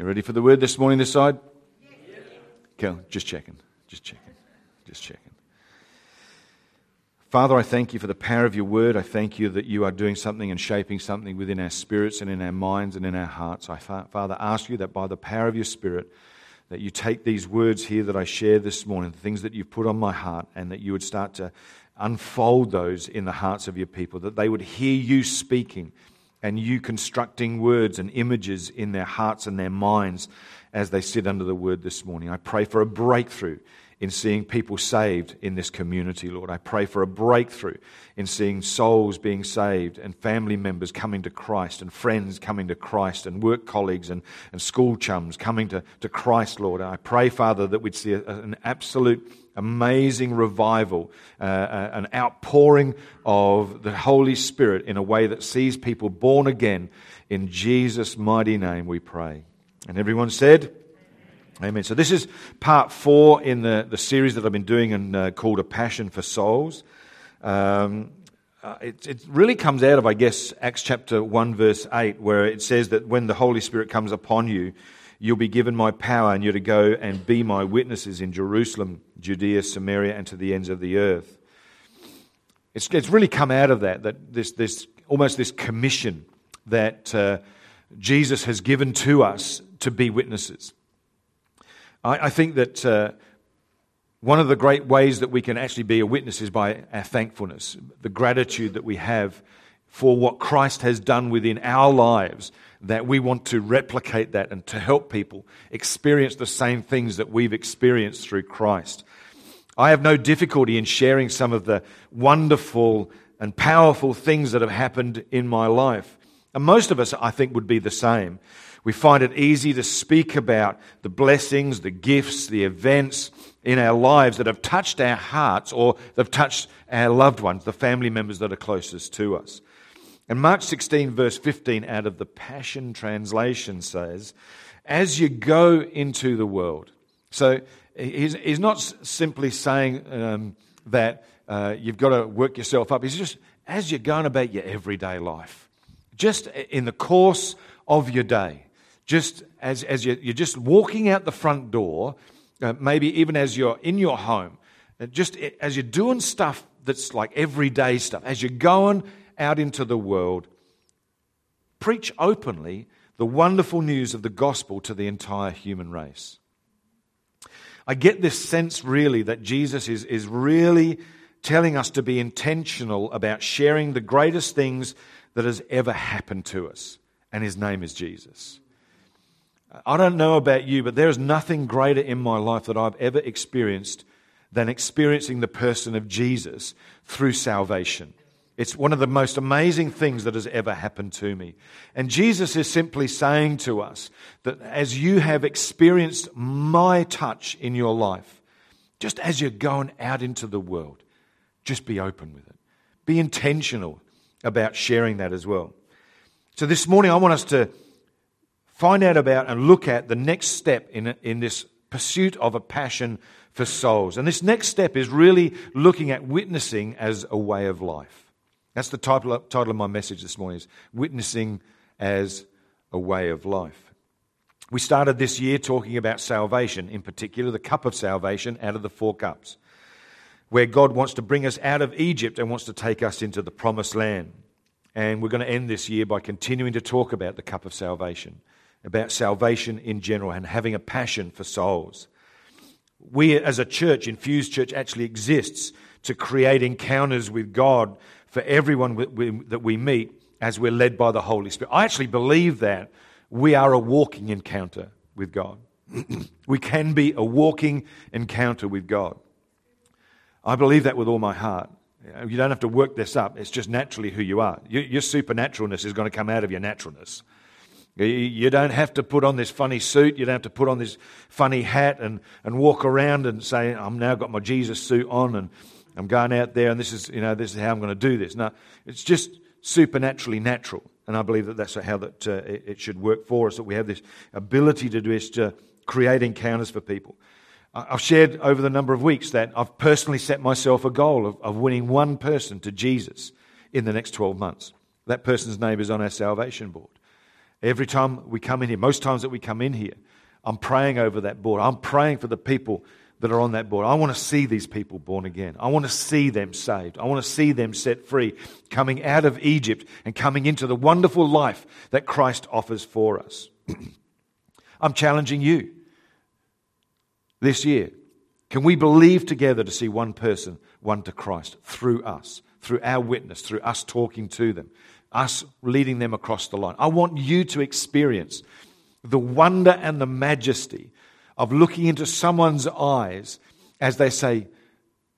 You ready for the word this morning, this side? Okay, Just checking. Just checking. Just checking. Father, I thank you for the power of your word. I thank you that you are doing something and shaping something within our spirits and in our minds and in our hearts. I, Father, ask you that by the power of your spirit, that you take these words here that I share this morning, the things that you've put on my heart, and that you would start to unfold those in the hearts of your people, that they would hear you speaking and you constructing words and images in their hearts and their minds as they sit under the word this morning. I pray for a breakthrough in seeing people saved in this community, Lord. I pray for a breakthrough in seeing souls being saved and family members coming to Christ and friends coming to Christ and work colleagues and, and school chums coming to, to Christ, Lord. I pray, Father, that we'd see a, an absolute amazing revival, uh, uh, an outpouring of the Holy Spirit in a way that sees people born again. In Jesus' mighty name we pray. And everyone said, Amen. So this is part four in the, the series that I've been doing and uh, called A Passion for Souls. Um, uh, it, it, really comes out of, I guess, Acts chapter 1, verse 8, where it says that when the Holy Spirit comes upon you, you'll be given my power and you're to go and be my witnesses in Jerusalem, Judea, Samaria, and to the ends of the earth. It's, it's really come out of that, that this, this almost this commission that uh, Jesus has given to us to be witnesses. I, I think that uh, one of the great ways that we can actually be a witness is by our thankfulness, the gratitude that we have for what Christ has done within our lives, that we want to replicate that and to help people experience the same things that we've experienced through Christ. I have no difficulty in sharing some of the wonderful and powerful things that have happened in my life. And most of us, I think, would be the same. We find it easy to speak about the blessings, the gifts, the events in our lives that have touched our hearts or they've touched our loved ones, the family members that are closest to us. And Mark 16, verse 15, out of the Passion Translation says, As you go into the world. So he's, he's not simply saying um, that uh, you've got to work yourself up. He's just, as you're going about your everyday life, just in the course of your day just as, as you're, you're just walking out the front door, uh, maybe even as you're in your home, uh, just as you're doing stuff that's like everyday stuff, as you're going out into the world, preach openly the wonderful news of the gospel to the entire human race. I get this sense really that Jesus is, is really telling us to be intentional about sharing the greatest things that has ever happened to us, and his name is Jesus. I don't know about you, but there is nothing greater in my life that I've ever experienced than experiencing the person of Jesus through salvation. It's one of the most amazing things that has ever happened to me. And Jesus is simply saying to us that as you have experienced my touch in your life, just as you're going out into the world, just be open with it. Be intentional about sharing that as well. So this morning, I want us to find out about and look at the next step in, in this pursuit of a passion for souls. And this next step is really looking at witnessing as a way of life. That's the title, title of my message this morning is Witnessing as a Way of Life. We started this year talking about salvation, in particular the cup of salvation out of the four cups, where God wants to bring us out of Egypt and wants to take us into the promised land. And we're going to end this year by continuing to talk about the cup of salvation about salvation in general and having a passion for souls. We as a church, Infused Church, actually exists to create encounters with God for everyone that we meet as we're led by the Holy Spirit. I actually believe that we are a walking encounter with God. we can be a walking encounter with God. I believe that with all my heart. You don't have to work this up, it's just naturally who you are. Your supernaturalness is going to come out of your naturalness. You don't have to put on this funny suit. You don't have to put on this funny hat and, and walk around and say, I'm now got my Jesus suit on and I'm going out there and this is, you know, this is how I'm going to do this. No, it's just supernaturally natural. And I believe that that's how that, uh, it should work for us, that we have this ability to do is to create encounters for people. I've shared over the number of weeks that I've personally set myself a goal of, of winning one person to Jesus in the next 12 months. That person's name is on our salvation board. Every time we come in here, most times that we come in here, I'm praying over that board. I'm praying for the people that are on that board. I want to see these people born again. I want to see them saved. I want to see them set free, coming out of Egypt and coming into the wonderful life that Christ offers for us. I'm challenging you this year. Can we believe together to see one person, one to Christ, through us, through our witness, through us talking to them, us leading them across the line? I want you to experience the wonder and the majesty of looking into someone's eyes as they say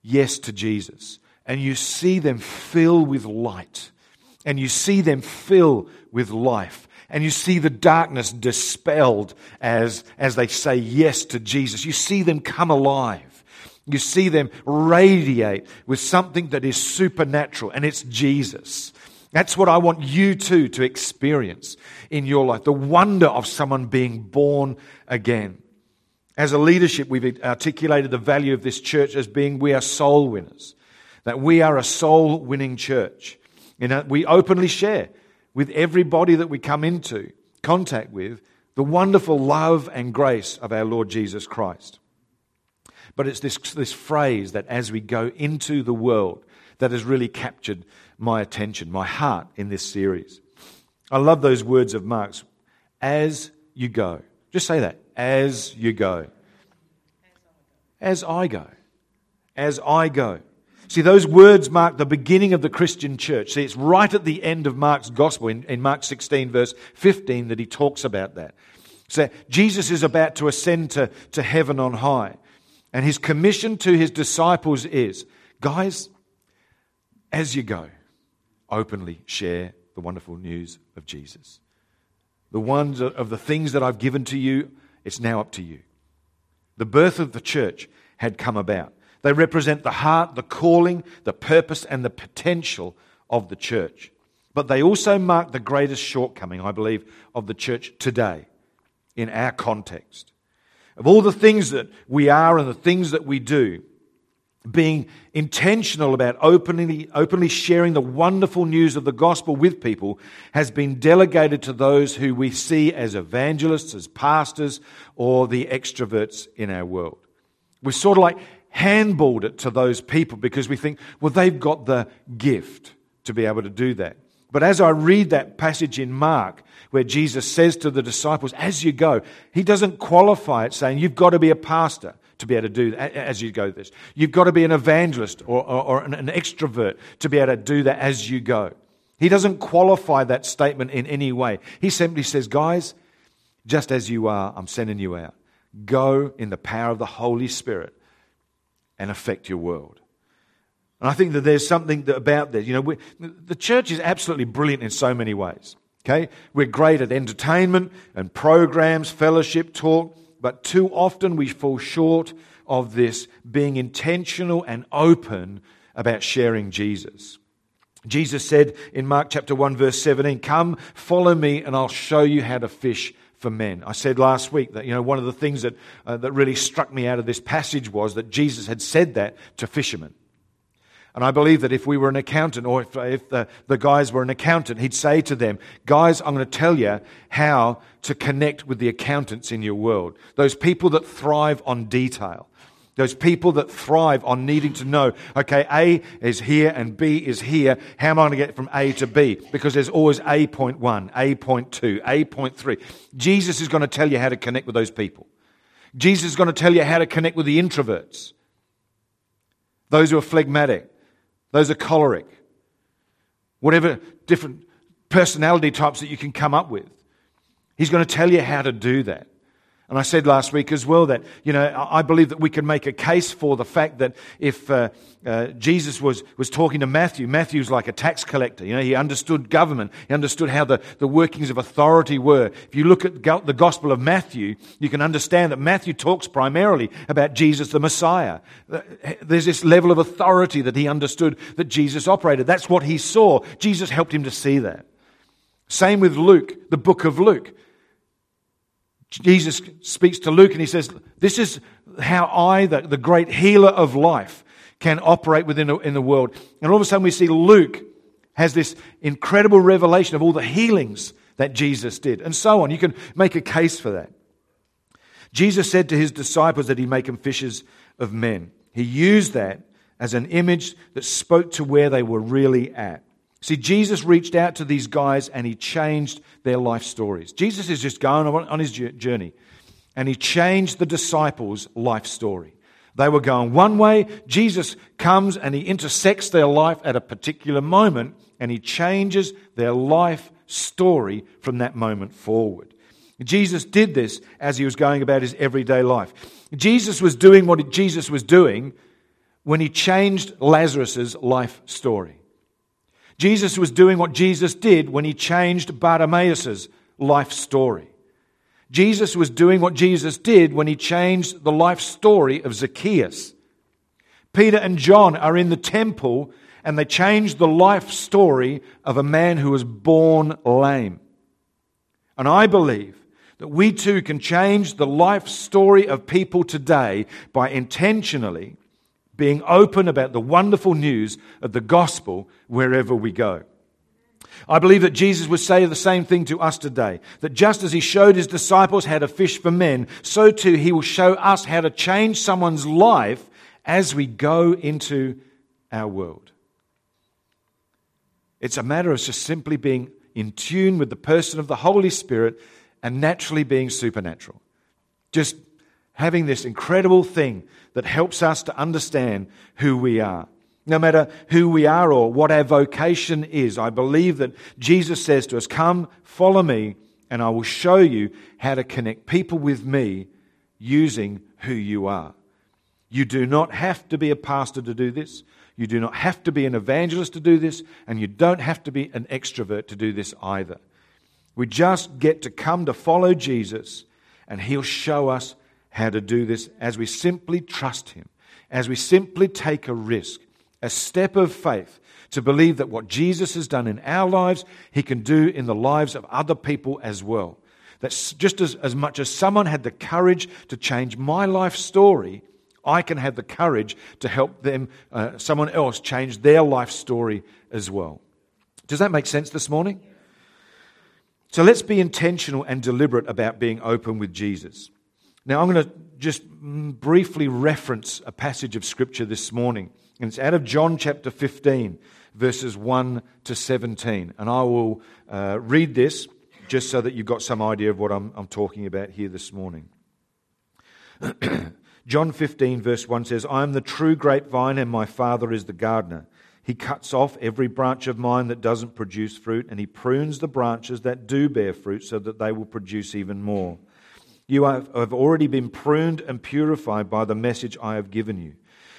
yes to Jesus. And you see them fill with light. And you see them fill with life. And you see the darkness dispelled as, as they say yes to Jesus. You see them come alive. You see them radiate with something that is supernatural, and it's Jesus. That's what I want you too to experience in your life the wonder of someone being born again. As a leadership, we've articulated the value of this church as being we are soul winners, that we are a soul winning church. And we openly share with everybody that we come into contact with the wonderful love and grace of our Lord Jesus Christ. But it's this, this phrase that as we go into the world that has really captured my attention, my heart in this series. I love those words of Mark's as you go. Just say that as you go. As I go. As I go. See, those words mark the beginning of the Christian church. See, it's right at the end of Mark's gospel, in, in Mark 16, verse 15, that he talks about that. So, Jesus is about to ascend to, to heaven on high. And his commission to his disciples is guys, as you go, openly share the wonderful news of Jesus. The ones of the things that I've given to you, it's now up to you. The birth of the church had come about. They represent the heart, the calling, the purpose, and the potential of the church. But they also mark the greatest shortcoming, I believe, of the church today in our context. Of all the things that we are and the things that we do, being intentional about openly, openly sharing the wonderful news of the gospel with people has been delegated to those who we see as evangelists, as pastors, or the extroverts in our world. We've sort of like handballed it to those people because we think, well, they've got the gift to be able to do that. But as I read that passage in Mark, where Jesus says to the disciples, as you go, he doesn't qualify it saying, you've got to be a pastor to be able to do that as you go this. You've got to be an evangelist or, or, or an, extrovert to be able to do that as you go. He doesn't qualify that statement in any way. He simply says, guys, just as you are, I'm sending you out. Go in the power of the Holy Spirit and affect your world. And I think that there's something about that. You know, we, the church is absolutely brilliant in so many ways. Okay? We're great at entertainment and programs, fellowship, talk. But too often we fall short of this being intentional and open about sharing Jesus. Jesus said in Mark chapter 1 verse 17, "Come, follow me and I'll show you how to fish for men." I said last week that you know one of the things that uh, that really struck me out of this passage was that Jesus had said that to fishermen. And I believe that if we were an accountant or if, if the, the guys were an accountant, he'd say to them, Guys, I'm going to tell you how to connect with the accountants in your world. Those people that thrive on detail. Those people that thrive on needing to know, okay, A is here and B is here. How am I going to get from A to B? Because there's always A point one, A point two, A point three. Jesus is going to tell you how to connect with those people. Jesus is going to tell you how to connect with the introverts, those who are phlegmatic, those are choleric. Whatever different personality types that you can come up with. He's going to tell you how to do that. And I said last week as well that, you know, I believe that we can make a case for the fact that if uh, uh, Jesus was, was talking to Matthew, Matthew's like a tax collector. You know, he understood government. He understood how the, the workings of authority were. If you look at the Gospel of Matthew, you can understand that Matthew talks primarily about Jesus the Messiah. There's this level of authority that he understood that Jesus operated. That's what he saw. Jesus helped him to see that. Same with Luke, the book of Luke. Jesus speaks to Luke and he says, This is how I, the, the great healer of life, can operate within the, in the world. And all of a sudden we see Luke has this incredible revelation of all the healings that that Jesus did, and so on. You can make a case for that. Jesus said to his disciples that he'd make them fishers of men. He used that as an image that spoke to where they were really at. See, Jesus reached out to these guys and he changed their life stories. Jesus is just going on his journey and he changed the disciples' life story. They were going one way. Jesus comes and he intersects their life at a particular moment and he changes their life story from that moment forward. Jesus did this as he was going about his everyday life. Jesus was doing what Jesus was doing when he changed Lazarus' life story. Jesus was doing what Jesus did when he changed Bartimaeus' life story. Jesus was doing what Jesus did when he changed the life story of Zacchaeus. Peter and John are in the temple and they changed the life story of a man who was born lame. And I believe that we too can change the life story of people today by intentionally being open about the wonderful news of the gospel wherever we go. I believe that Jesus would say the same thing to us today. That just as he showed his disciples how to fish for men, so too he will show us how to change someone's life as we go into our world. It's a matter of just simply being in tune with the person of the Holy Spirit and naturally being supernatural. Just having this incredible thing that helps us to understand who we are. No matter who we are or what our vocation is, I believe that Jesus says to us, Come, follow me, and I will show you how to connect people with me using who you are. You do not have to be a pastor to do this. You do not have to be an evangelist to do this. And you don't have to be an extrovert to do this either. We just get to come to follow Jesus, and He'll show us how to do this as we simply trust Him, as we simply take a risk, a step of faith to believe that what Jesus has done in our lives, He can do in the lives of other people as well. That just as, as much as someone had the courage to change my life story, I can have the courage to help them, uh, someone else, change their life story as well. Does that make sense this morning? So let's be intentional and deliberate about being open with Jesus. Now, I'm going to just briefly reference a passage of Scripture this morning, and it's out of John chapter 15, verses 1 to 17. And I will uh, read this just so that you've got some idea of what I'm, I'm talking about here this morning. John 15, verse 1 says, I am the true grapevine, and my Father is the gardener. He cuts off every branch of mine that doesn't produce fruit, and he prunes the branches that do bear fruit so that they will produce even more. You have already been pruned and purified by the message I have given you.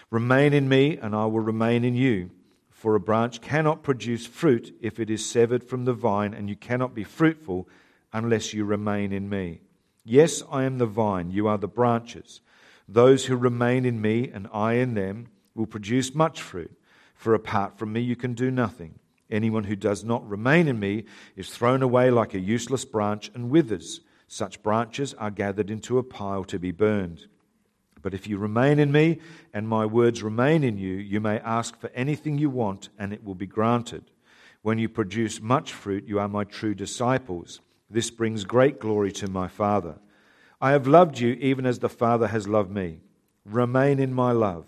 Remain in me, and I will remain in you. For a branch cannot produce fruit if it is severed from the vine, and you cannot be fruitful unless you remain in me. Yes, I am the vine, you are the branches. Those who remain in me and I in them will produce much fruit. For apart from me, you can do nothing. Anyone who does not remain in me is thrown away like a useless branch and withers. Such branches are gathered into a pile to be burned. But if you remain in me and my words remain in you, you may ask for anything you want and it will be granted. When you produce much fruit, you are my true disciples. This brings great glory to my Father. I have loved you even as the Father has loved me. Remain in my love.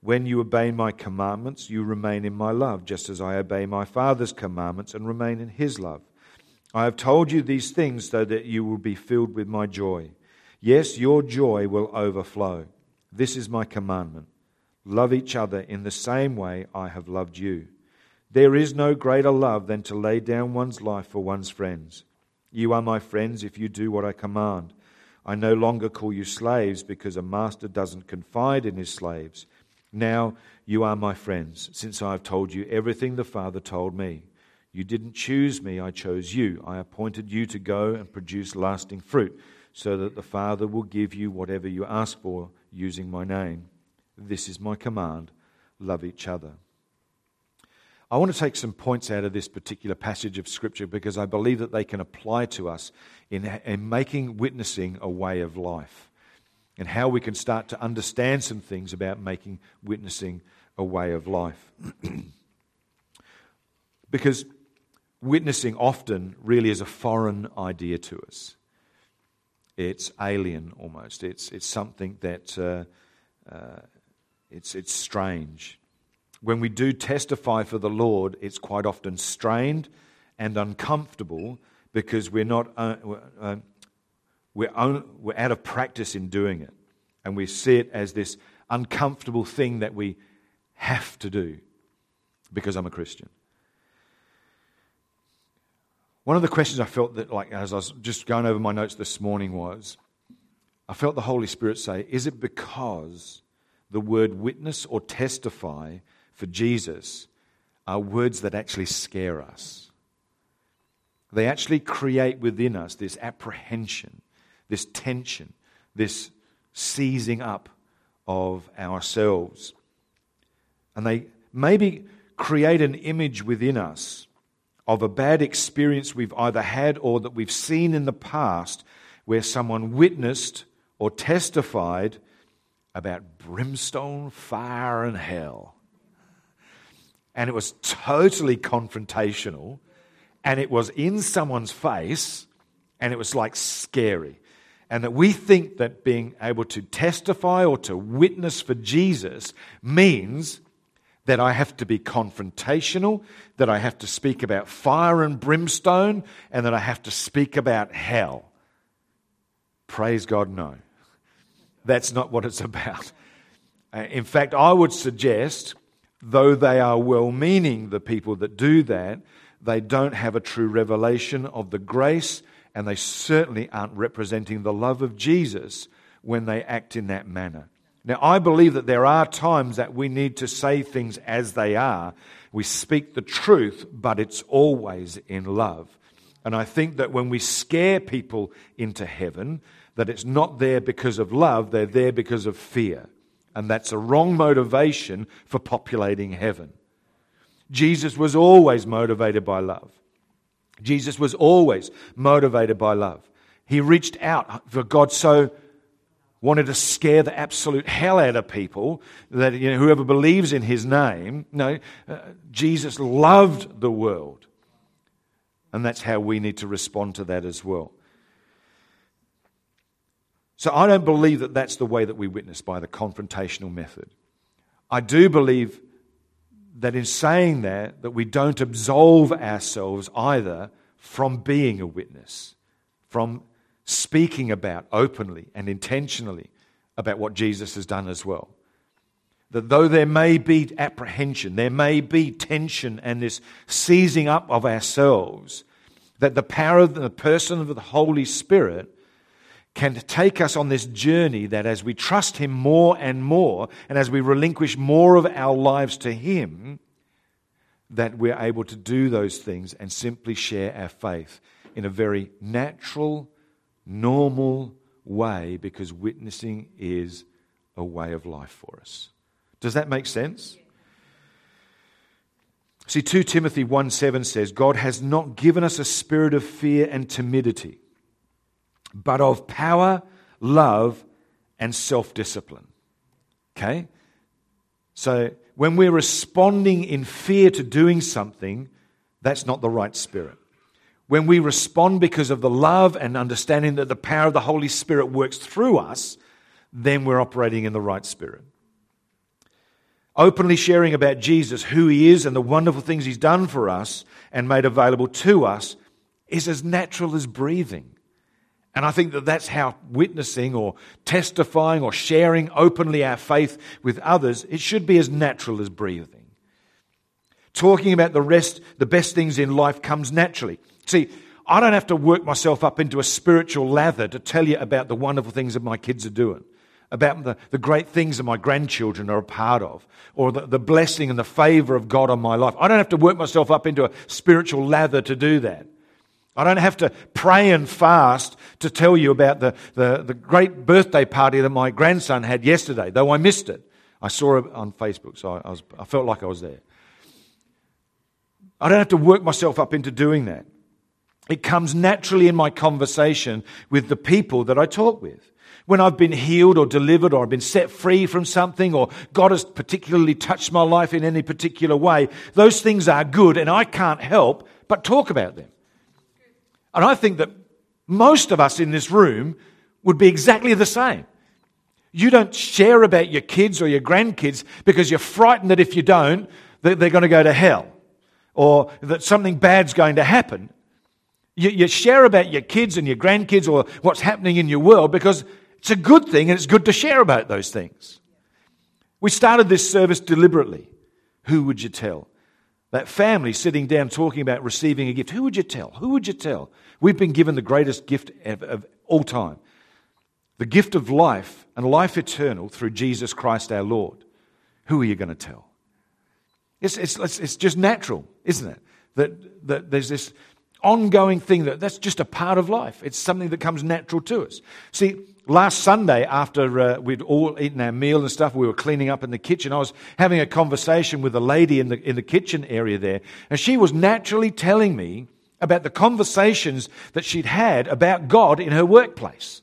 When you obey my commandments, you remain in my love, just as I obey my Father's commandments and remain in his love. I have told you these things so that you will be filled with my joy. Yes, your joy will overflow. This is my commandment. Love each other in the same way I have loved you. There is no greater love than to lay down one's life for one's friends. You are my friends if you do what I command. I no longer call you slaves because a master doesn't confide in his slaves now you are my friends, since I have told you everything the Father told me. You didn't choose me, I chose you. I appointed you to go and produce lasting fruit, so that the Father will give you whatever you ask for using my name. This is my command love each other. I want to take some points out of this particular passage of Scripture because I believe that they can apply to us in, in making witnessing a way of life and how we can start to understand some things about making witnessing a way of life. because witnessing often really is a foreign idea to us. It's alien almost. It's, it's something that uh, uh, it's, it's strange. When we do testify for the Lord, it's quite often strained and uncomfortable because we're not uh, uh, we're, on, we're out of practice in doing it, and we see it as this uncomfortable thing that we have to do because I'm a Christian. One of the questions I felt that, like, as I was just going over my notes this morning, was I felt the Holy Spirit say, Is it because the word witness or testify for Jesus are words that actually scare us? They actually create within us this apprehension, this tension, this seizing up of ourselves. And they maybe create an image within us of a bad experience we've either had or that we've seen in the past where someone witnessed or testified about brimstone, fire, and hell. And it was totally confrontational, and it was in someone's face, and it was like scary. And that we think that being able to testify or to witness for Jesus means that I have to be confrontational, that I have to speak about fire and brimstone, and that I have to speak about hell. Praise God, no. That's not what it's about. Uh, in fact, I would suggest, though they are well meaning, the people that do that, they don't have a true revelation of the grace, and they certainly aren't representing the love of Jesus when they act in that manner. Now, I believe that there are times that we need to say things as they are. We speak the truth, but it's always in love. And I think that when we scare people into heaven, that it's not there because of love, they're there because of fear. And that's a wrong motivation for populating heaven. Jesus was always motivated by love. Jesus was always motivated by love. He reached out for God so wanted to scare the absolute hell out of people that you know, whoever believes in his name no uh, jesus loved the world. And that's how we need to respond to that as well. So i don't believe that that's the way that we witness by the confrontational method. I do believe that in saying that that we don't absolve ourselves either from being a witness from speaking about openly and intentionally about what Jesus has done as well. That though there may be apprehension, there may be tension and this seizing up of ourselves, that the power of the person of the Holy Spirit can take us on this journey that as we trust Him more and more, and as we relinquish more of our lives to Him, that we're able to do those things and simply share our faith in a very natural, normal way because witnessing is a way of life for us. Does that make sense? See, 2 Timothy 1 7 says, God has not given us a spirit of fear and timidity, but of power, love, and self discipline. Okay? So when we're responding in fear to doing something, that's not the right spirit. When we respond because of the love and understanding that the power of the Holy Spirit works through us, then we're operating in the right spirit. Openly sharing about Jesus, who he is, and the wonderful things he's done for us and made available to us is as natural as breathing. And I think that that's how witnessing or testifying or sharing openly our faith with others, it should be as natural as breathing. Talking about the rest, the best things in life comes naturally. See, I don't have to work myself up into a spiritual lather to tell you about the wonderful things that my kids are doing, about the, the great things that my grandchildren are a part of, or the, the blessing and the favor of God on my life. I don't have to work myself up into a spiritual lather to do that. I don't have to pray and fast to tell you about the, the, the great birthday party that my grandson had yesterday, though I missed it. I saw it on Facebook, so I, was, I felt like I was there. I don't have to work myself up into doing that. It comes naturally in my conversation with the people that I talk with. When I've been healed or delivered or I've been set free from something or God has particularly touched my life in any particular way, those things are good and I can't help but talk about them. And I think that most of us in this room would be exactly the same. You don't share about your kids or your grandkids because you're frightened that if you don't, that they're going to go to hell or that something bad's going to happen. You, you share about your kids and your grandkids or what's happening in your world because it's a good thing and it's good to share about those things. We started this service deliberately. Who would you tell? That family sitting down talking about receiving a gift. Who would you tell? Who would you tell? We've been given the greatest gift of, all time the gift of life and life eternal through Jesus Christ our Lord. Who are you going to tell? It's, it's, it's just natural, isn't it? That, that there's this ongoing thing that that's just a part of life. It's something that comes natural to us. See, last Sunday, after uh, we'd all eaten our meal and stuff, we were cleaning up in the kitchen. I was having a conversation with a lady in the, in the kitchen area there, and she was naturally telling me about the conversations that she'd had about God in her workplace.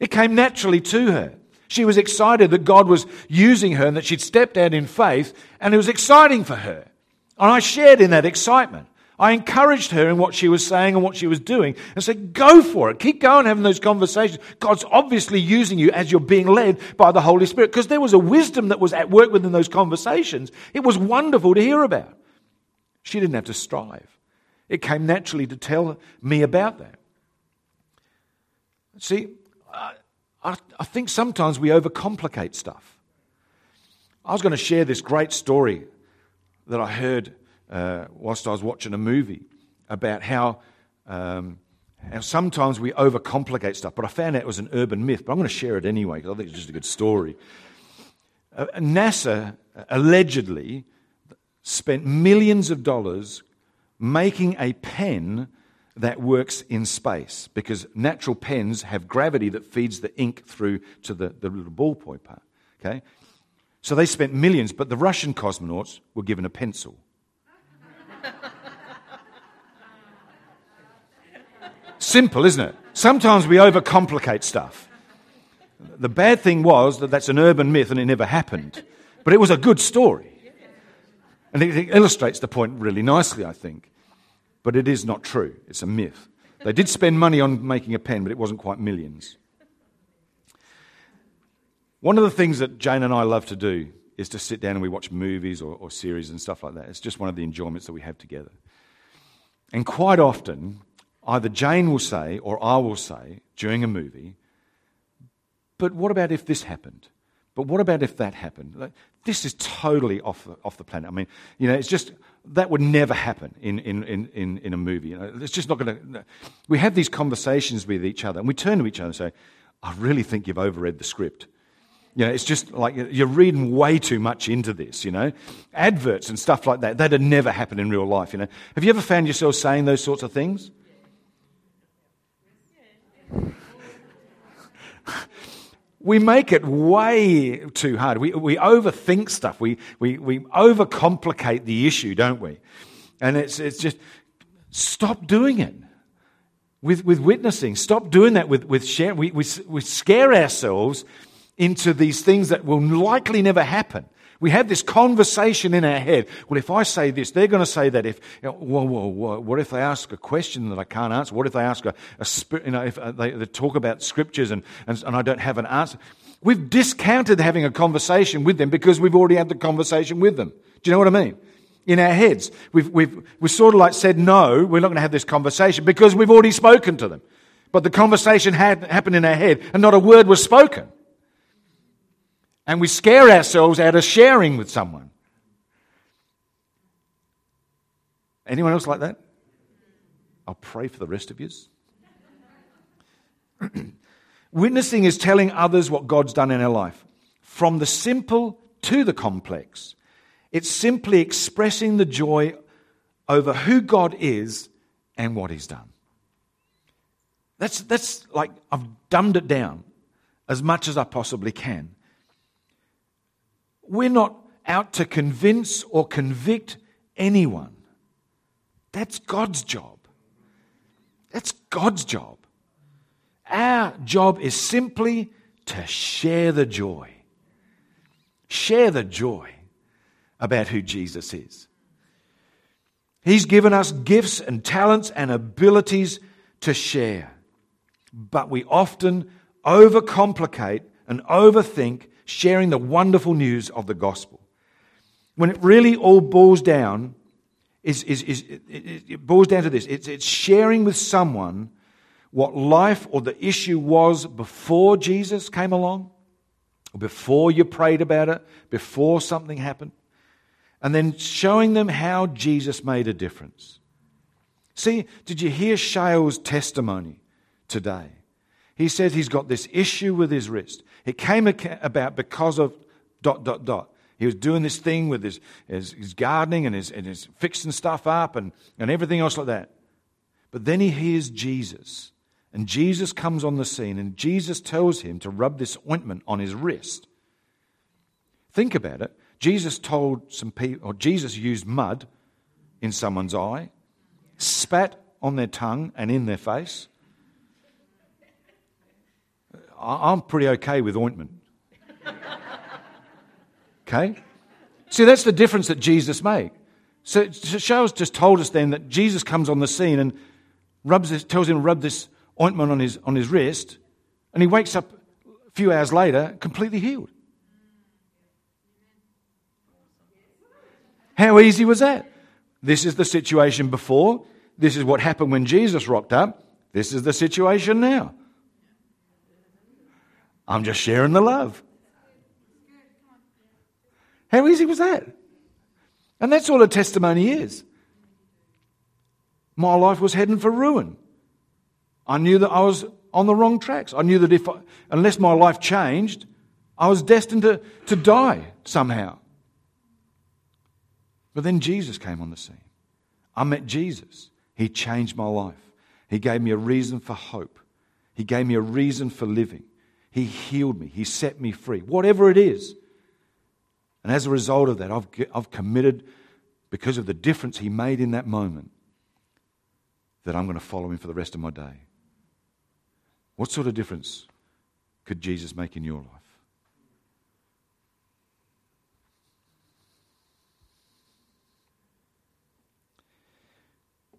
It came naturally to her. She was excited that God was using her and that she'd stepped out in faith, and it was exciting for her. And I shared in that excitement. I encouraged her in what she was saying and what she was doing and said, Go for it. Keep going having those conversations. God's obviously using you as you're being led by the Holy Spirit because there was a wisdom that was at work within those conversations. It was wonderful to hear about. She didn't have to strive, it came naturally to tell me about that. See, I, I think sometimes we overcomplicate stuff. I was going to share this great story that I heard uh, whilst I was watching a movie about how, um, how sometimes we overcomplicate stuff, but I found out it was an urban myth, but I'm going to share it anyway because I think it's just a good story. Uh, NASA allegedly spent millions of dollars making a pen that works in space because natural pens have gravity that feeds the ink through to the, the little ballpoint part. Okay? So they spent millions, but the Russian cosmonauts were given a pencil. Simple, isn't it? Sometimes we overcomplicate stuff. The bad thing was that that's an urban myth and it never happened. But it was a good story. And it illustrates the point really nicely, I think. But it is not true. It's a myth. They did spend money on making a pen, but it wasn't quite millions. One of the things that Jane and I love to do is to sit down and we watch movies or, or series and stuff like that. It's just one of the enjoyments that we have together. And quite often, either Jane will say or I will say during a movie, but what about if this happened? But what about if that happened? Like, this is totally off the, off the planet. I mean, you know, it's just, that would never happen in, in, in, in a movie. You know, it's just not going to. We have these conversations with each other, and we turn to each other and say, I really think you've overread the script. You know, it's just like you're reading way too much into this, you know. Adverts and stuff like that, that'd never happen in real life, you know. Have you ever found yourself saying those sorts of things? we make it way too hard. We, we overthink stuff. We, we, we overcomplicate the issue, don't we? And it's, it's just stop doing it with, with witnessing. Stop doing that with, with sharing. We, we, we scare ourselves into these things that will likely never happen. We have this conversation in our head. Well, if I say this, they're going to say that. If you know, whoa, whoa, what if they ask a question that I can't answer? What if they ask a, a you know, if uh, they, they, talk about scriptures and, and, and I don't have an answer? We've discounted having a conversation with them because we've already had the conversation with them. Do you know what I mean? In our heads, we've, we've, we've sort of like said, no, we're not going to have this conversation because we've already spoken to them. But the conversation had happened in our head and not a word was spoken and we scare ourselves out of sharing with someone. Anyone else like that? I'll pray for the rest of you. Witnessing is telling others what God's done in our life. From the simple to the complex, it's simply expressing the joy over who God is and what He's done. That's, that's like, I've dumbed it down as much as I possibly can. We're not out to convince or convict anyone. That's God's job. That's God's job. Our job is simply to share the joy. Share the joy about who Jesus is. He's given us gifts and talents and abilities to share. But we often overcomplicate and overthink sharing the wonderful news of the gospel. When it really all boils down, is, is, is, it, it boils down to this it's, it's sharing with someone what life or the issue was before Jesus came along, or before you prayed about it, before something happened, and then showing them how Jesus made a difference. See, did you hear Shale's testimony today? He says he's got this issue with his wrist. It came about because of dot, dot, dot. He was doing this thing with his, his, his gardening and his, and his fixing stuff up and, and everything else like that. But then he hears Jesus. And Jesus comes on the scene and Jesus tells him to rub this ointment on his wrist. Think about it. Jesus told some people, or Jesus used mud in someone's eye, spat on their tongue and in their face. I'm pretty okay with ointment. Okay? See, that's the difference that Jesus made. So Charles just told us then that Jesus comes on the scene and rubs this, tells him to rub this ointment on his, on his wrist, and he wakes up a few hours later completely healed. How easy was that? This is the situation before. This is what happened when Jesus rocked up. This is the situation now. I'm just sharing the love. How easy was that? And that's all a testimony is. My life was heading for ruin. I knew that I was on the wrong tracks. I knew that if I, unless my life changed, I was destined to, to die somehow. But then Jesus came on the scene. I met Jesus. He changed my life. He gave me a reason for hope. He gave me a reason for living. He healed me. He set me free. Whatever it is. And as a result of that, I've, I've committed, because of the difference He made in that moment, that I'm going to follow Him for the rest of my day. What sort of difference could Jesus make in your life?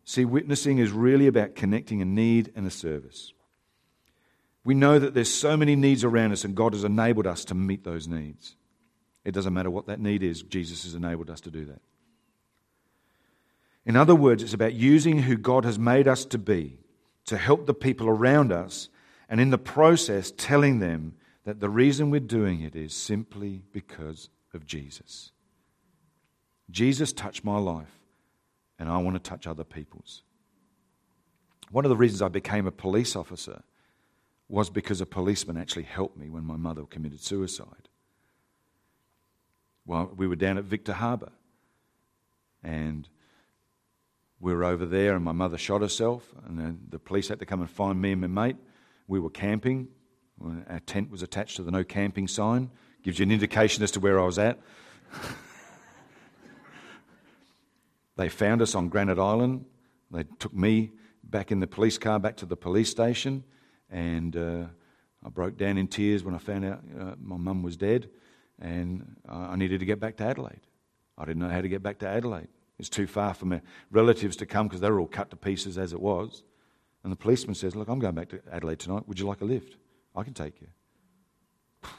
See, witnessing is really about connecting a need and a service. We know that there's so many needs around us, and God has enabled us to meet those needs. It doesn't matter what that need is, Jesus has enabled us to do that. In other words, it's about using who God has made us to be to help the people around us, and in the process, telling them that the reason we're doing it is simply because of Jesus. Jesus touched my life, and I want to touch other people's. One of the reasons I became a police officer was because a policeman actually helped me when my mother committed suicide. Well, we were down at Victor Harbor and we were over there and my mother shot herself and then the police had to come and find me and my mate. We were camping. Our tent was attached to the no camping sign. Gives you an indication as to where I was at. they found us on Granite Island. They took me back in the police car back to the police station and uh, I broke down in tears when I found out uh, my mum was dead, and I needed to get back to Adelaide. I didn't know how to get back to Adelaide. It's too far for my relatives to come because they were all cut to pieces as it was. And the policeman says, Look, I'm going back to Adelaide tonight. Would you like a lift? I can take you.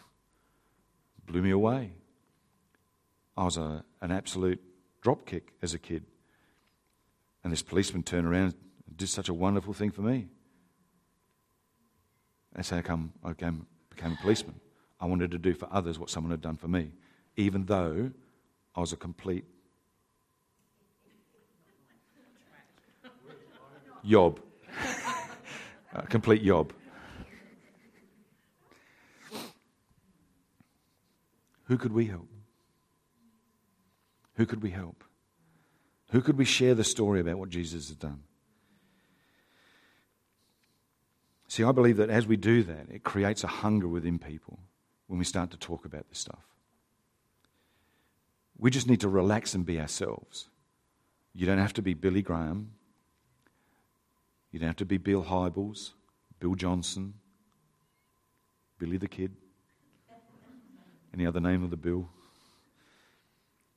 Blew me away. I was a, an absolute dropkick as a kid. And this policeman turned around and did such a wonderful thing for me. That's how come I became, became a policeman. I wanted to do for others what someone had done for me, even though I was a complete yob. a complete yob. Who could we help? Who could we help? Who could we share the story about what Jesus has done? See, I believe that as we do that, it creates a hunger within people when we start to talk about this stuff. We just need to relax and be ourselves. You don't have to be Billy Graham. You don't have to be Bill Hybels, Bill Johnson, Billy the Kid, any other name of the Bill.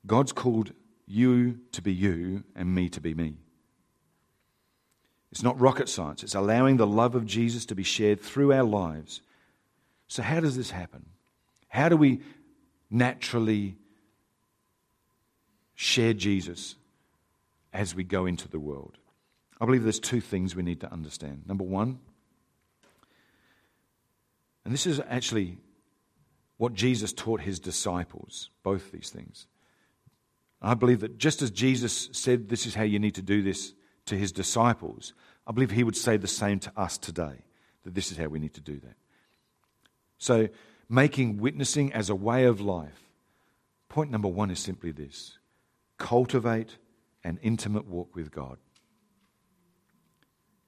God's called you to be you and me to be me. It's not rocket science, it's allowing the love of Jesus to be shared through our lives. So, how does this happen? How do we naturally share Jesus as we go into the world? I believe there's two things we need to understand. Number one, and this is actually what Jesus taught his disciples, both these things. I believe that just as Jesus said, This is how you need to do this to his disciples, I believe he would say the same to us today, that this is how we need to do that. So, making witnessing as a way of life, point number one is simply this cultivate an intimate walk with God.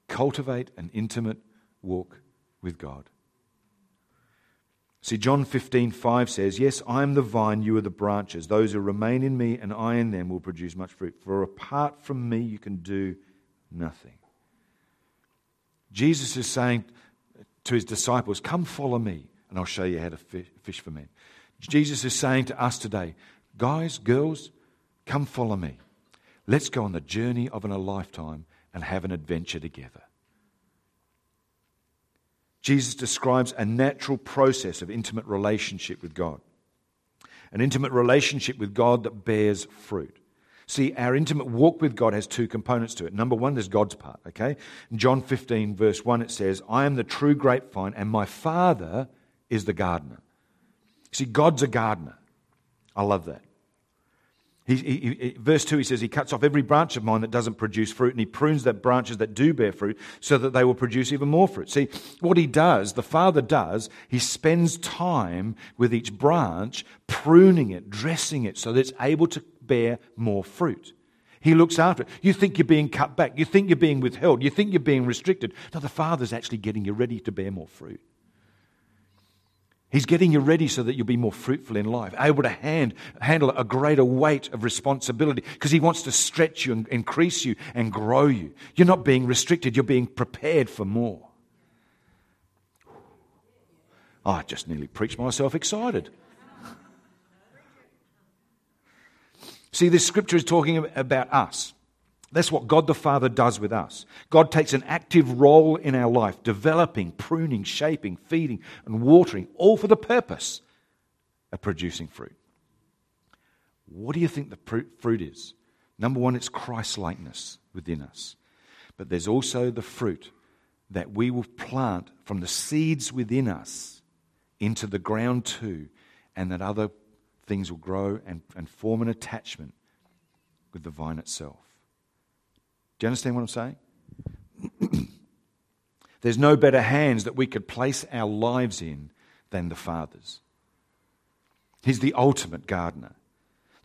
Cultivate an intimate walk with God. See, John 15, 5 says, Yes, I am the vine, you are the branches. Those who remain in me and I in them will produce much fruit. For apart from me, you can do nothing. Jesus is saying to his disciples, Come follow me, and I'll show you how to fish for men. Jesus is saying to us today, Guys, girls, come follow me. Let's go on the journey of a lifetime and have an adventure together. Jesus describes a natural process of intimate relationship with God, an intimate relationship with God that bears fruit. See, our intimate walk with God has two components to it. Number one, there's God's part, okay? In John 15, verse 1, it says, I am the true grapevine, and my Father is the gardener. See, God's a gardener. I love that. He, he, he, verse 2, he says, He cuts off every branch of mine that doesn't produce fruit, and He prunes the branches that do bear fruit so that they will produce even more fruit. See, what He does, the Father does, He spends time with each branch, pruning it, dressing it so that it's able to bear more fruit. He looks after it. You think you're being cut back. You think you're being withheld. You think you're being restricted. No, the Father's actually getting you ready to bear more fruit. He's getting you ready so that you'll be more fruitful in life, able to hand, handle a greater weight of responsibility because He wants to stretch you and increase you and grow you. You're not being restricted, you're being prepared for more. Oh, I just nearly preached myself excited. See, this scripture is talking about us. That's what God the Father does with us. God takes an active role in our life, developing, pruning, shaping, feeding, and watering, all for the purpose of producing fruit. What do you think the fruit is? Number one, it's Christ likeness within us. But there's also the fruit that we will plant from the seeds within us into the ground too, and that other things will grow and, and form an attachment with the vine itself. Do you understand what I'm saying? There's no better hands that we could place our lives in than the Father's. He's the ultimate gardener.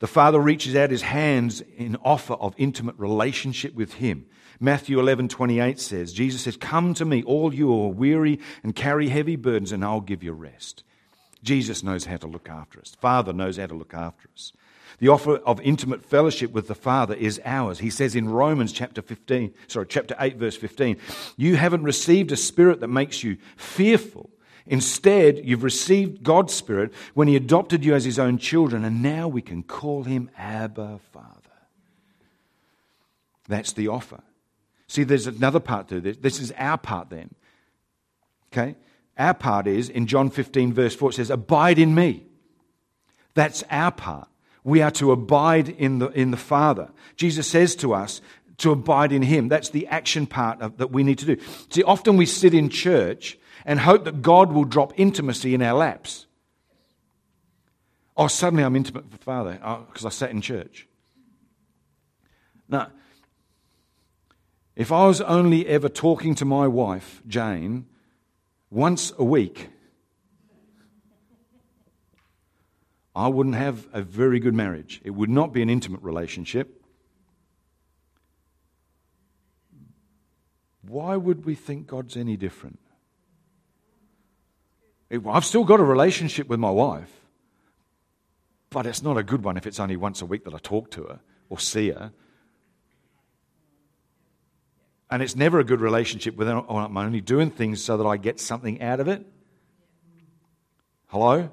The Father reaches out his hands in offer of intimate relationship with him. Matthew 11, 28 says, Jesus says, Come to me, all you who are weary and carry heavy burdens, and I'll give you rest. Jesus knows how to look after us. Father knows how to look after us. The offer of intimate fellowship with the Father is ours. He says in Romans chapter 15, sorry, chapter 8 verse 15, you haven't received a spirit that makes you fearful. Instead, you've received God's spirit when he adopted you as his own children and now we can call him Abba Father. That's the offer. See, there's another part to this. This is our part then. Okay? Our part is in John 15 verse 4 it says abide in me. That's our part. We are to abide in the, in the Father. Jesus says to us to abide in Him. That's the action part of, that we need to do. See, often we sit in church and hope that God will drop intimacy in our laps. Oh, suddenly I'm intimate with the Father because oh, I sat in church. Now, if I was only ever talking to my wife, Jane, once a week, I wouldn't have a very good marriage. It would not be an intimate relationship. Why would we think God's any different? I've still got a relationship with my wife, but it's not a good one if it's only once a week that I talk to her or see her. And it's never a good relationship with. Oh, I'm only doing things so that I get something out of it. Hello?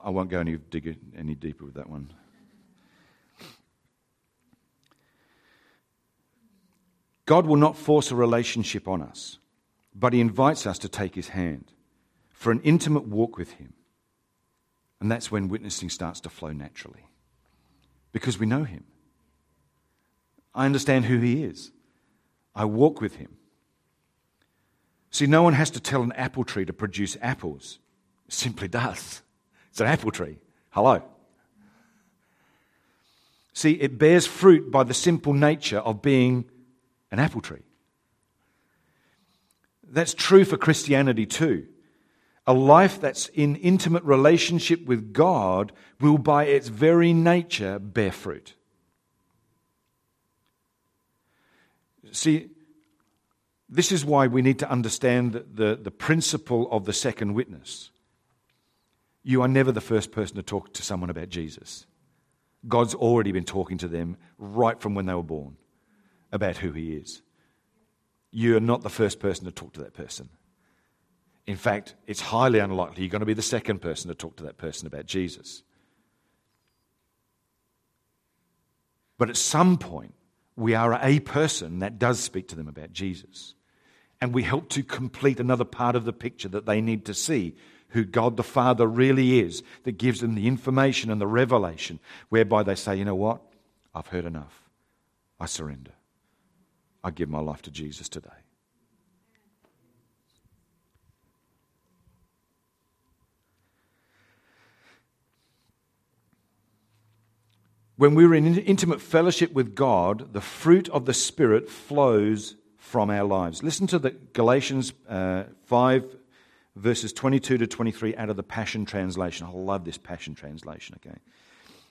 I won't go any, dig any deeper with that one. God will not force a relationship on us, but He invites us to take His hand for an intimate walk with Him. And that's when witnessing starts to flow naturally because we know Him. I understand who He is, I walk with Him. See, no one has to tell an apple tree to produce apples, it simply does. It's an apple tree. Hello. See, it bears fruit by the simple nature of being an apple tree. That's true for Christianity too. A life that's in intimate relationship with God will, by its very nature, bear fruit. See, this is why we need to understand the, the principle of the second witness. You are never the first person to talk to someone about Jesus. God's already been talking to them right from when they were born about who He is. You're not the first person to talk to that person. In fact, it's highly unlikely you're going to be the second person to talk to that person about Jesus. But at some point, we are a person that does speak to them about Jesus. And we help to complete another part of the picture that they need to see who God the Father really is, that gives them the information and the revelation whereby they say, you know what? I've heard enough. I surrender. I give my life to Jesus today. When we're in intimate fellowship with God, the fruit of the Spirit flows from our lives. Listen to the Galatians uh, 5, verses 22 to 23 out of the Passion Translation. I love this Passion Translation, okay?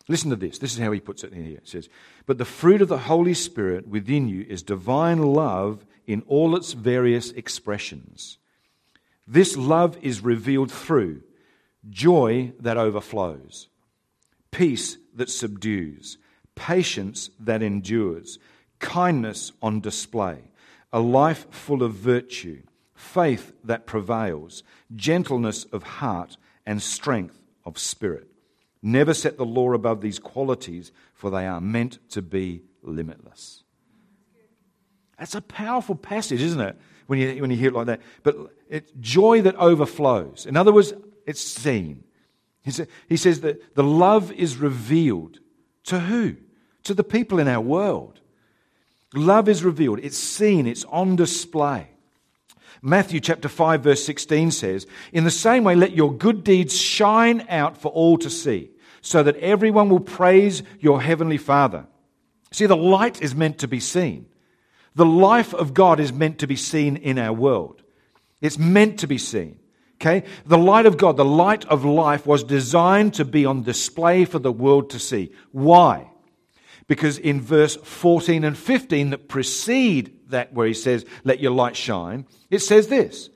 Listen to this. This is how he puts it in here. It says, But the fruit of the Holy Spirit within you is divine love in all its various expressions. This love is revealed through joy that overflows, peace that subdues, patience that endures, kindness on display, a life full of virtue, faith that prevails, gentleness of heart, and strength of spirit. Never set the law above these qualities, for they are meant to be limitless. That's a powerful passage, isn't it? When you, when you hear it like that. But it's joy that overflows. In other words, it's seen. He, says that the love is revealed. To who? To the people in our world. Love is revealed, it's seen, it's on display. Matthew chapter 5 verse 16 says, In the same way, let your good deeds shine out for all to see, so that everyone will praise your heavenly Father. See, the light is meant to be seen. The life of God is meant to be seen in our world. It's meant to be seen. Okay? The light of God, the light of life was designed to be on display for the world to see. Why? Because in verse 14 and 15 that precede that, where he says, Let your light shine, it says this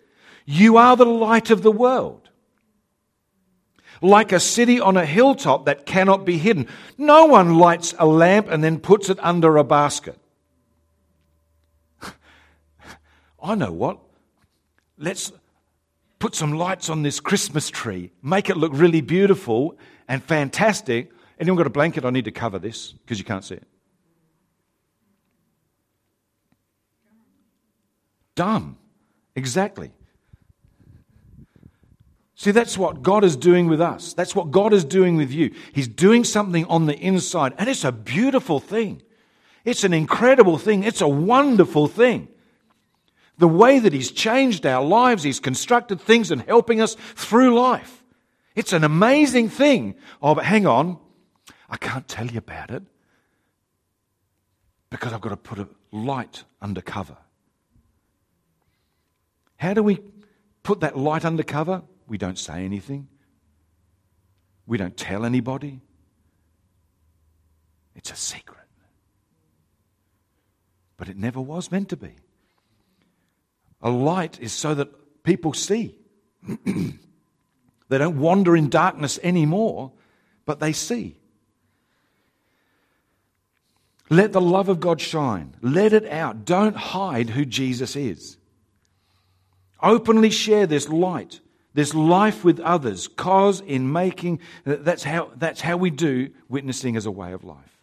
You are the light of the world. Like a city on a hilltop that cannot be hidden. No one lights a lamp and then puts it under a basket. I know what. Let's put some lights on this Christmas tree, make it look really beautiful and fantastic. Anyone got a blanket? I need to cover this because you can't see it. Dumb. Exactly. See, that's what God is doing with us. That's what God is doing with you. He's doing something on the inside, and it's a beautiful thing. It's an incredible thing. It's a wonderful thing. The way that He's changed our lives, He's constructed things and helping us through life. It's an amazing thing. Oh, but hang on. I can't tell you about it because I've got to put a light under cover. How do we put that light under cover? We don't say anything. We don't tell anybody. It's a secret. But it never was meant to be. A light is so that people see. they don't wander in darkness anymore, but they see. Let the love of God shine. Let it out. Don't hide who Jesus is. Openly share this light this life with others, cause in making, that's how, that's how we do witnessing as a way of life.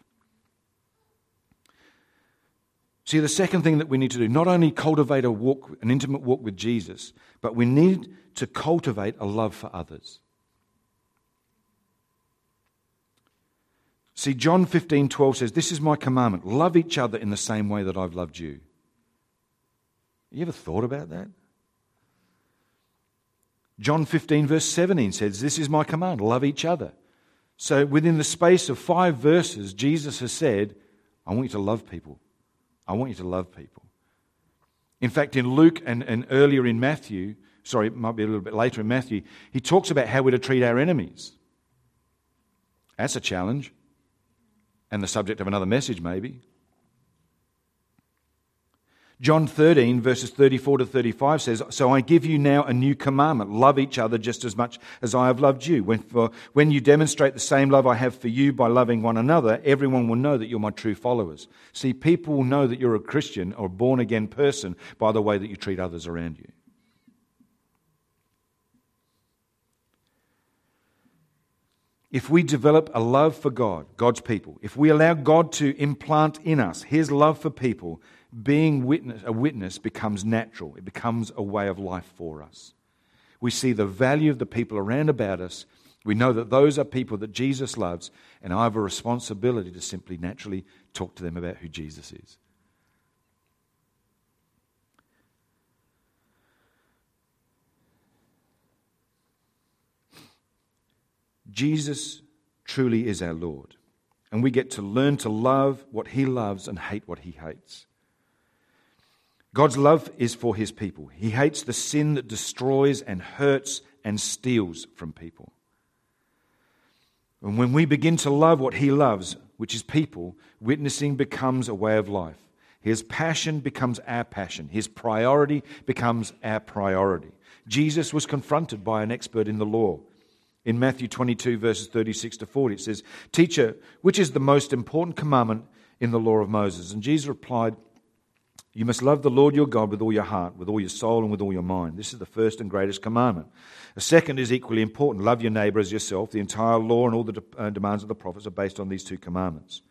See, the second thing that we need to do, not only cultivate a walk, an intimate walk with Jesus, but we need to cultivate a love for others. See, John 15, 12 says, This is my commandment love each other in the same way that I've loved you. You ever thought about that? John 15, verse 17 says, This is my command love each other. So, within the space of five verses, Jesus has said, I want you to love people. I want you to love people. In fact, in Luke and, and earlier in Matthew, sorry, it might be a little bit later in Matthew, he talks about how we're to treat our enemies. That's a challenge. And the subject of another message, maybe. John 13, verses 34 to 35 says, So I give you now a new commandment love each other just as much as I have loved you. When, for, when you demonstrate the same love I have for you by loving one another, everyone will know that you're my true followers. See, people will know that you're a Christian or a born again person by the way that you treat others around you. if we develop a love for God, God's people, if we allow God to implant in us his love for people, being witness, a witness becomes natural. It becomes a way of life for us. We see the value of the people around about us. We know that those are people that Jesus loves, and I have a responsibility to simply naturally talk to them about who Jesus is. Jesus truly is our Lord, and we get to learn to love what He loves and hate what He hates. God's love is for his people. He hates the sin that destroys and hurts and steals from people. And when we begin to love what he loves, which is people, witnessing becomes a way of life. His passion becomes our passion. His priority becomes our priority. Jesus was confronted by an expert in the law. In Matthew 22, verses 36 to 40, it says, Teacher, which is the most important commandment in the law of Moses? And Jesus replied, you must love the Lord your God with all your heart, with all your soul, and with all your mind. This is the first and greatest commandment. The second is equally important love your neighbor as yourself. The entire law and all the de- uh, demands of the prophets are based on these two commandments.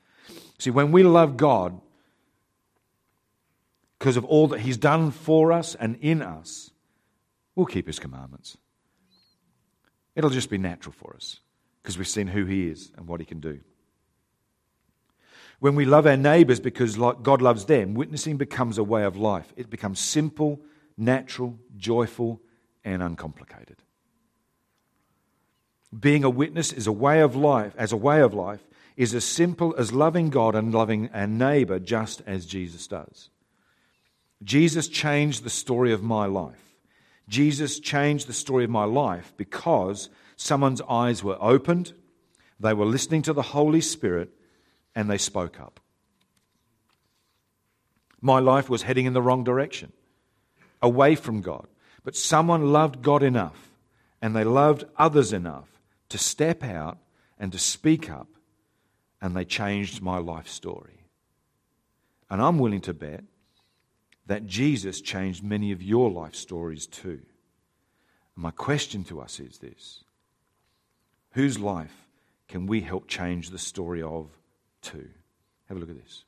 See, when we love God because of all that He's done for us and in us, we'll keep His commandments. It'll just be natural for us because we've seen who He is and what He can do. When we love our neighbours because God loves them, witnessing becomes a way of life. It becomes simple, natural, joyful, and uncomplicated. Being a witness is a way of life, as a way of life, is as simple as loving God and loving our neighbour just as Jesus does. Jesus changed the story of my life. Jesus changed the story of my life because someone's eyes were opened, they were listening to the Holy Spirit, and they spoke up. My life was heading in the wrong direction, away from God. But someone loved God enough and they loved others enough to step out and to speak up, and they changed my life story. And I'm willing to bet that Jesus changed many of your life stories too. My question to us is this Whose life can we help change the story of 2. Have a look at this.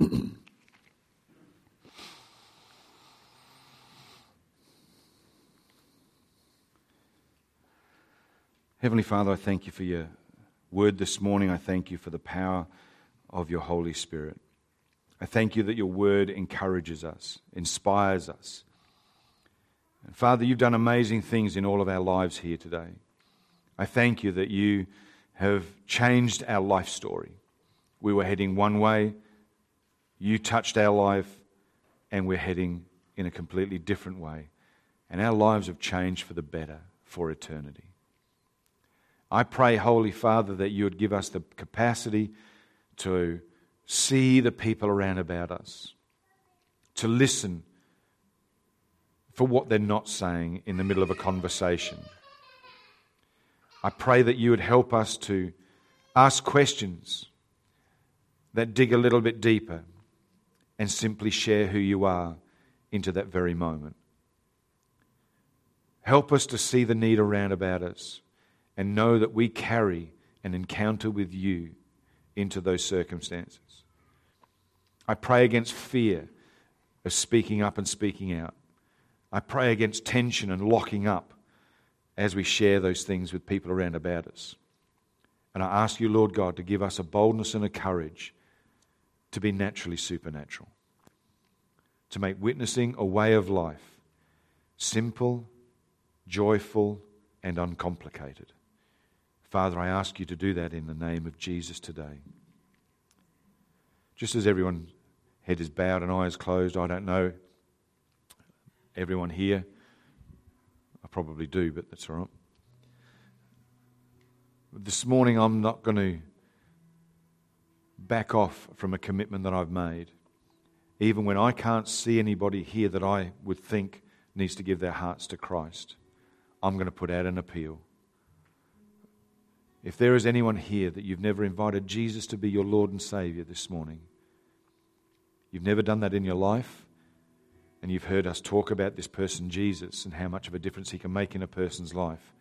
Heavenly Father, I thank you for your word this morning. I thank you for the power of your Holy Spirit. I thank you that your word encourages us, inspires us. And Father, you've done amazing things in all of our lives here today. I thank you that you have changed our life story. We were heading one way, you touched our life, and we're heading in a completely different way. And our lives have changed for the better for eternity. I pray, Holy Father, that you would give us the capacity to see the people around about us, to listen for what they're not saying in the middle of a conversation. I pray that you would help us to ask questions that dig a little bit deeper and simply share who you are into that very moment. Help us to see the need around about us and know that we carry an encounter with you into those circumstances. I pray against fear of speaking up and speaking out. I pray against tension and locking up as we share those things with people around about us. And I ask you, Lord God, to give us a boldness and a courage to be naturally supernatural, to make witnessing a way of life simple, joyful, and uncomplicated. Father, I ask you to do that in the name of Jesus today. Just as everyone head is bowed and eyes closed, I don't know everyone here. I probably do, but that's all right. This morning, I'm not going to back off from a commitment that I've made, even when I can't see anybody here that I would think needs to give their hearts to Christ. I'm going to put out an appeal. If there is anyone here that you've never invited Jesus to be your Lord and Savior this morning, you've never done that in your life, and you've heard us talk about this person, Jesus, and how much of a difference he can make in a person's life.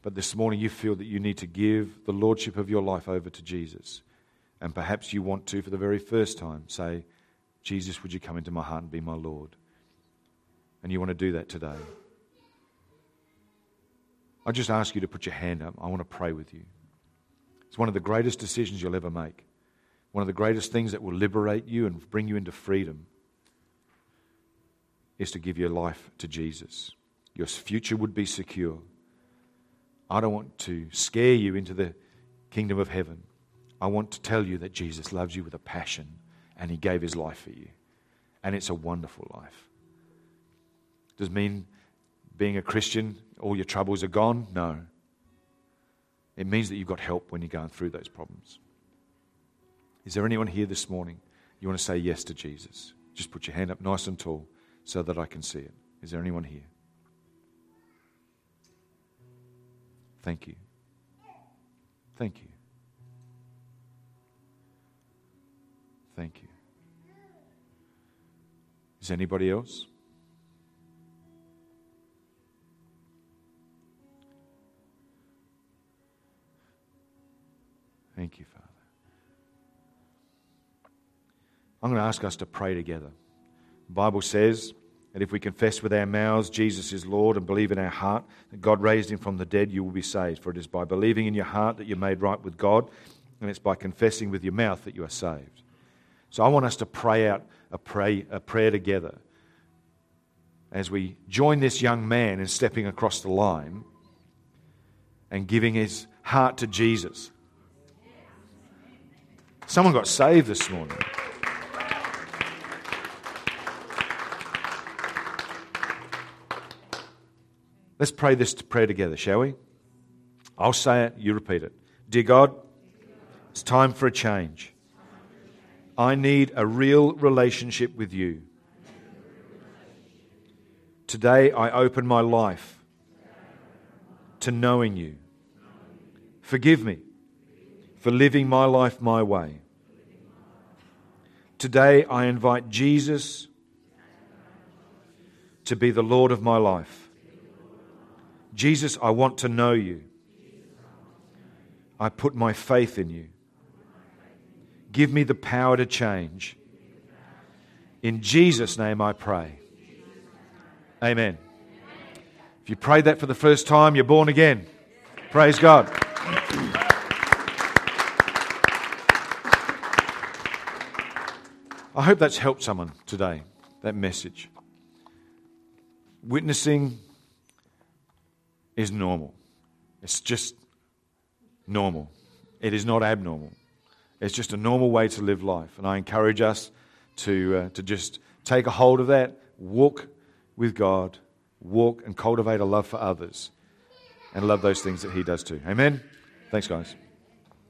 But this morning you feel that you need to give the Lordship of your life over to Jesus. And perhaps you want to, for the very first time, say, Jesus, would you come into my heart and be my Lord? And you want to do that today. I just ask you to put your hand up. I want to pray with you. It's one of the greatest decisions you'll ever make. One of the greatest things that will liberate you and bring you into freedom is to give your life to Jesus. Your future would be secure. I don't want to scare you into the kingdom of heaven. I want to tell you that Jesus loves you with a passion and he gave his life for you. And it's a wonderful life. Does it mean being a Christian all your troubles are gone? No. It means that you've got help when you're going through those problems. Is there anyone here this morning you want to say yes to Jesus? Just put your hand up nice and tall so that I can see it. Is there anyone here? Thank you. Thank you. Thank you. Is anybody else? Thank you, Father. I'm going to ask us to pray together. The Bible says that if we confess with our mouths Jesus is Lord and believe in our heart that God raised him from the dead, you will be saved. For it is by believing in your heart that you're made right with God, and it's by confessing with your mouth that you are saved. So I want us to pray out a, pray, a prayer together as we join this young man in stepping across the line and giving his heart to Jesus. Someone got saved this morning. Let's pray this prayer together, shall we? I'll say it, you repeat it. Dear God, it's time for a change. I need a real relationship with you. Today I open my life to knowing you. Forgive me for living my life my way. Today I invite Jesus to be the Lord of my life. Jesus, I want to know you. I put my faith in you. Give me the power to change. In Jesus' name I pray. Amen. If you prayed that for the first time, you're born again. Praise God. I hope that's helped someone today, that message. Witnessing is normal. It's just normal. It is not abnormal. It's just a normal way to live life. And I encourage us to, uh, to just take a hold of that, walk with God, walk and cultivate a love for others, and love those things that He does too. Amen? Thanks, guys.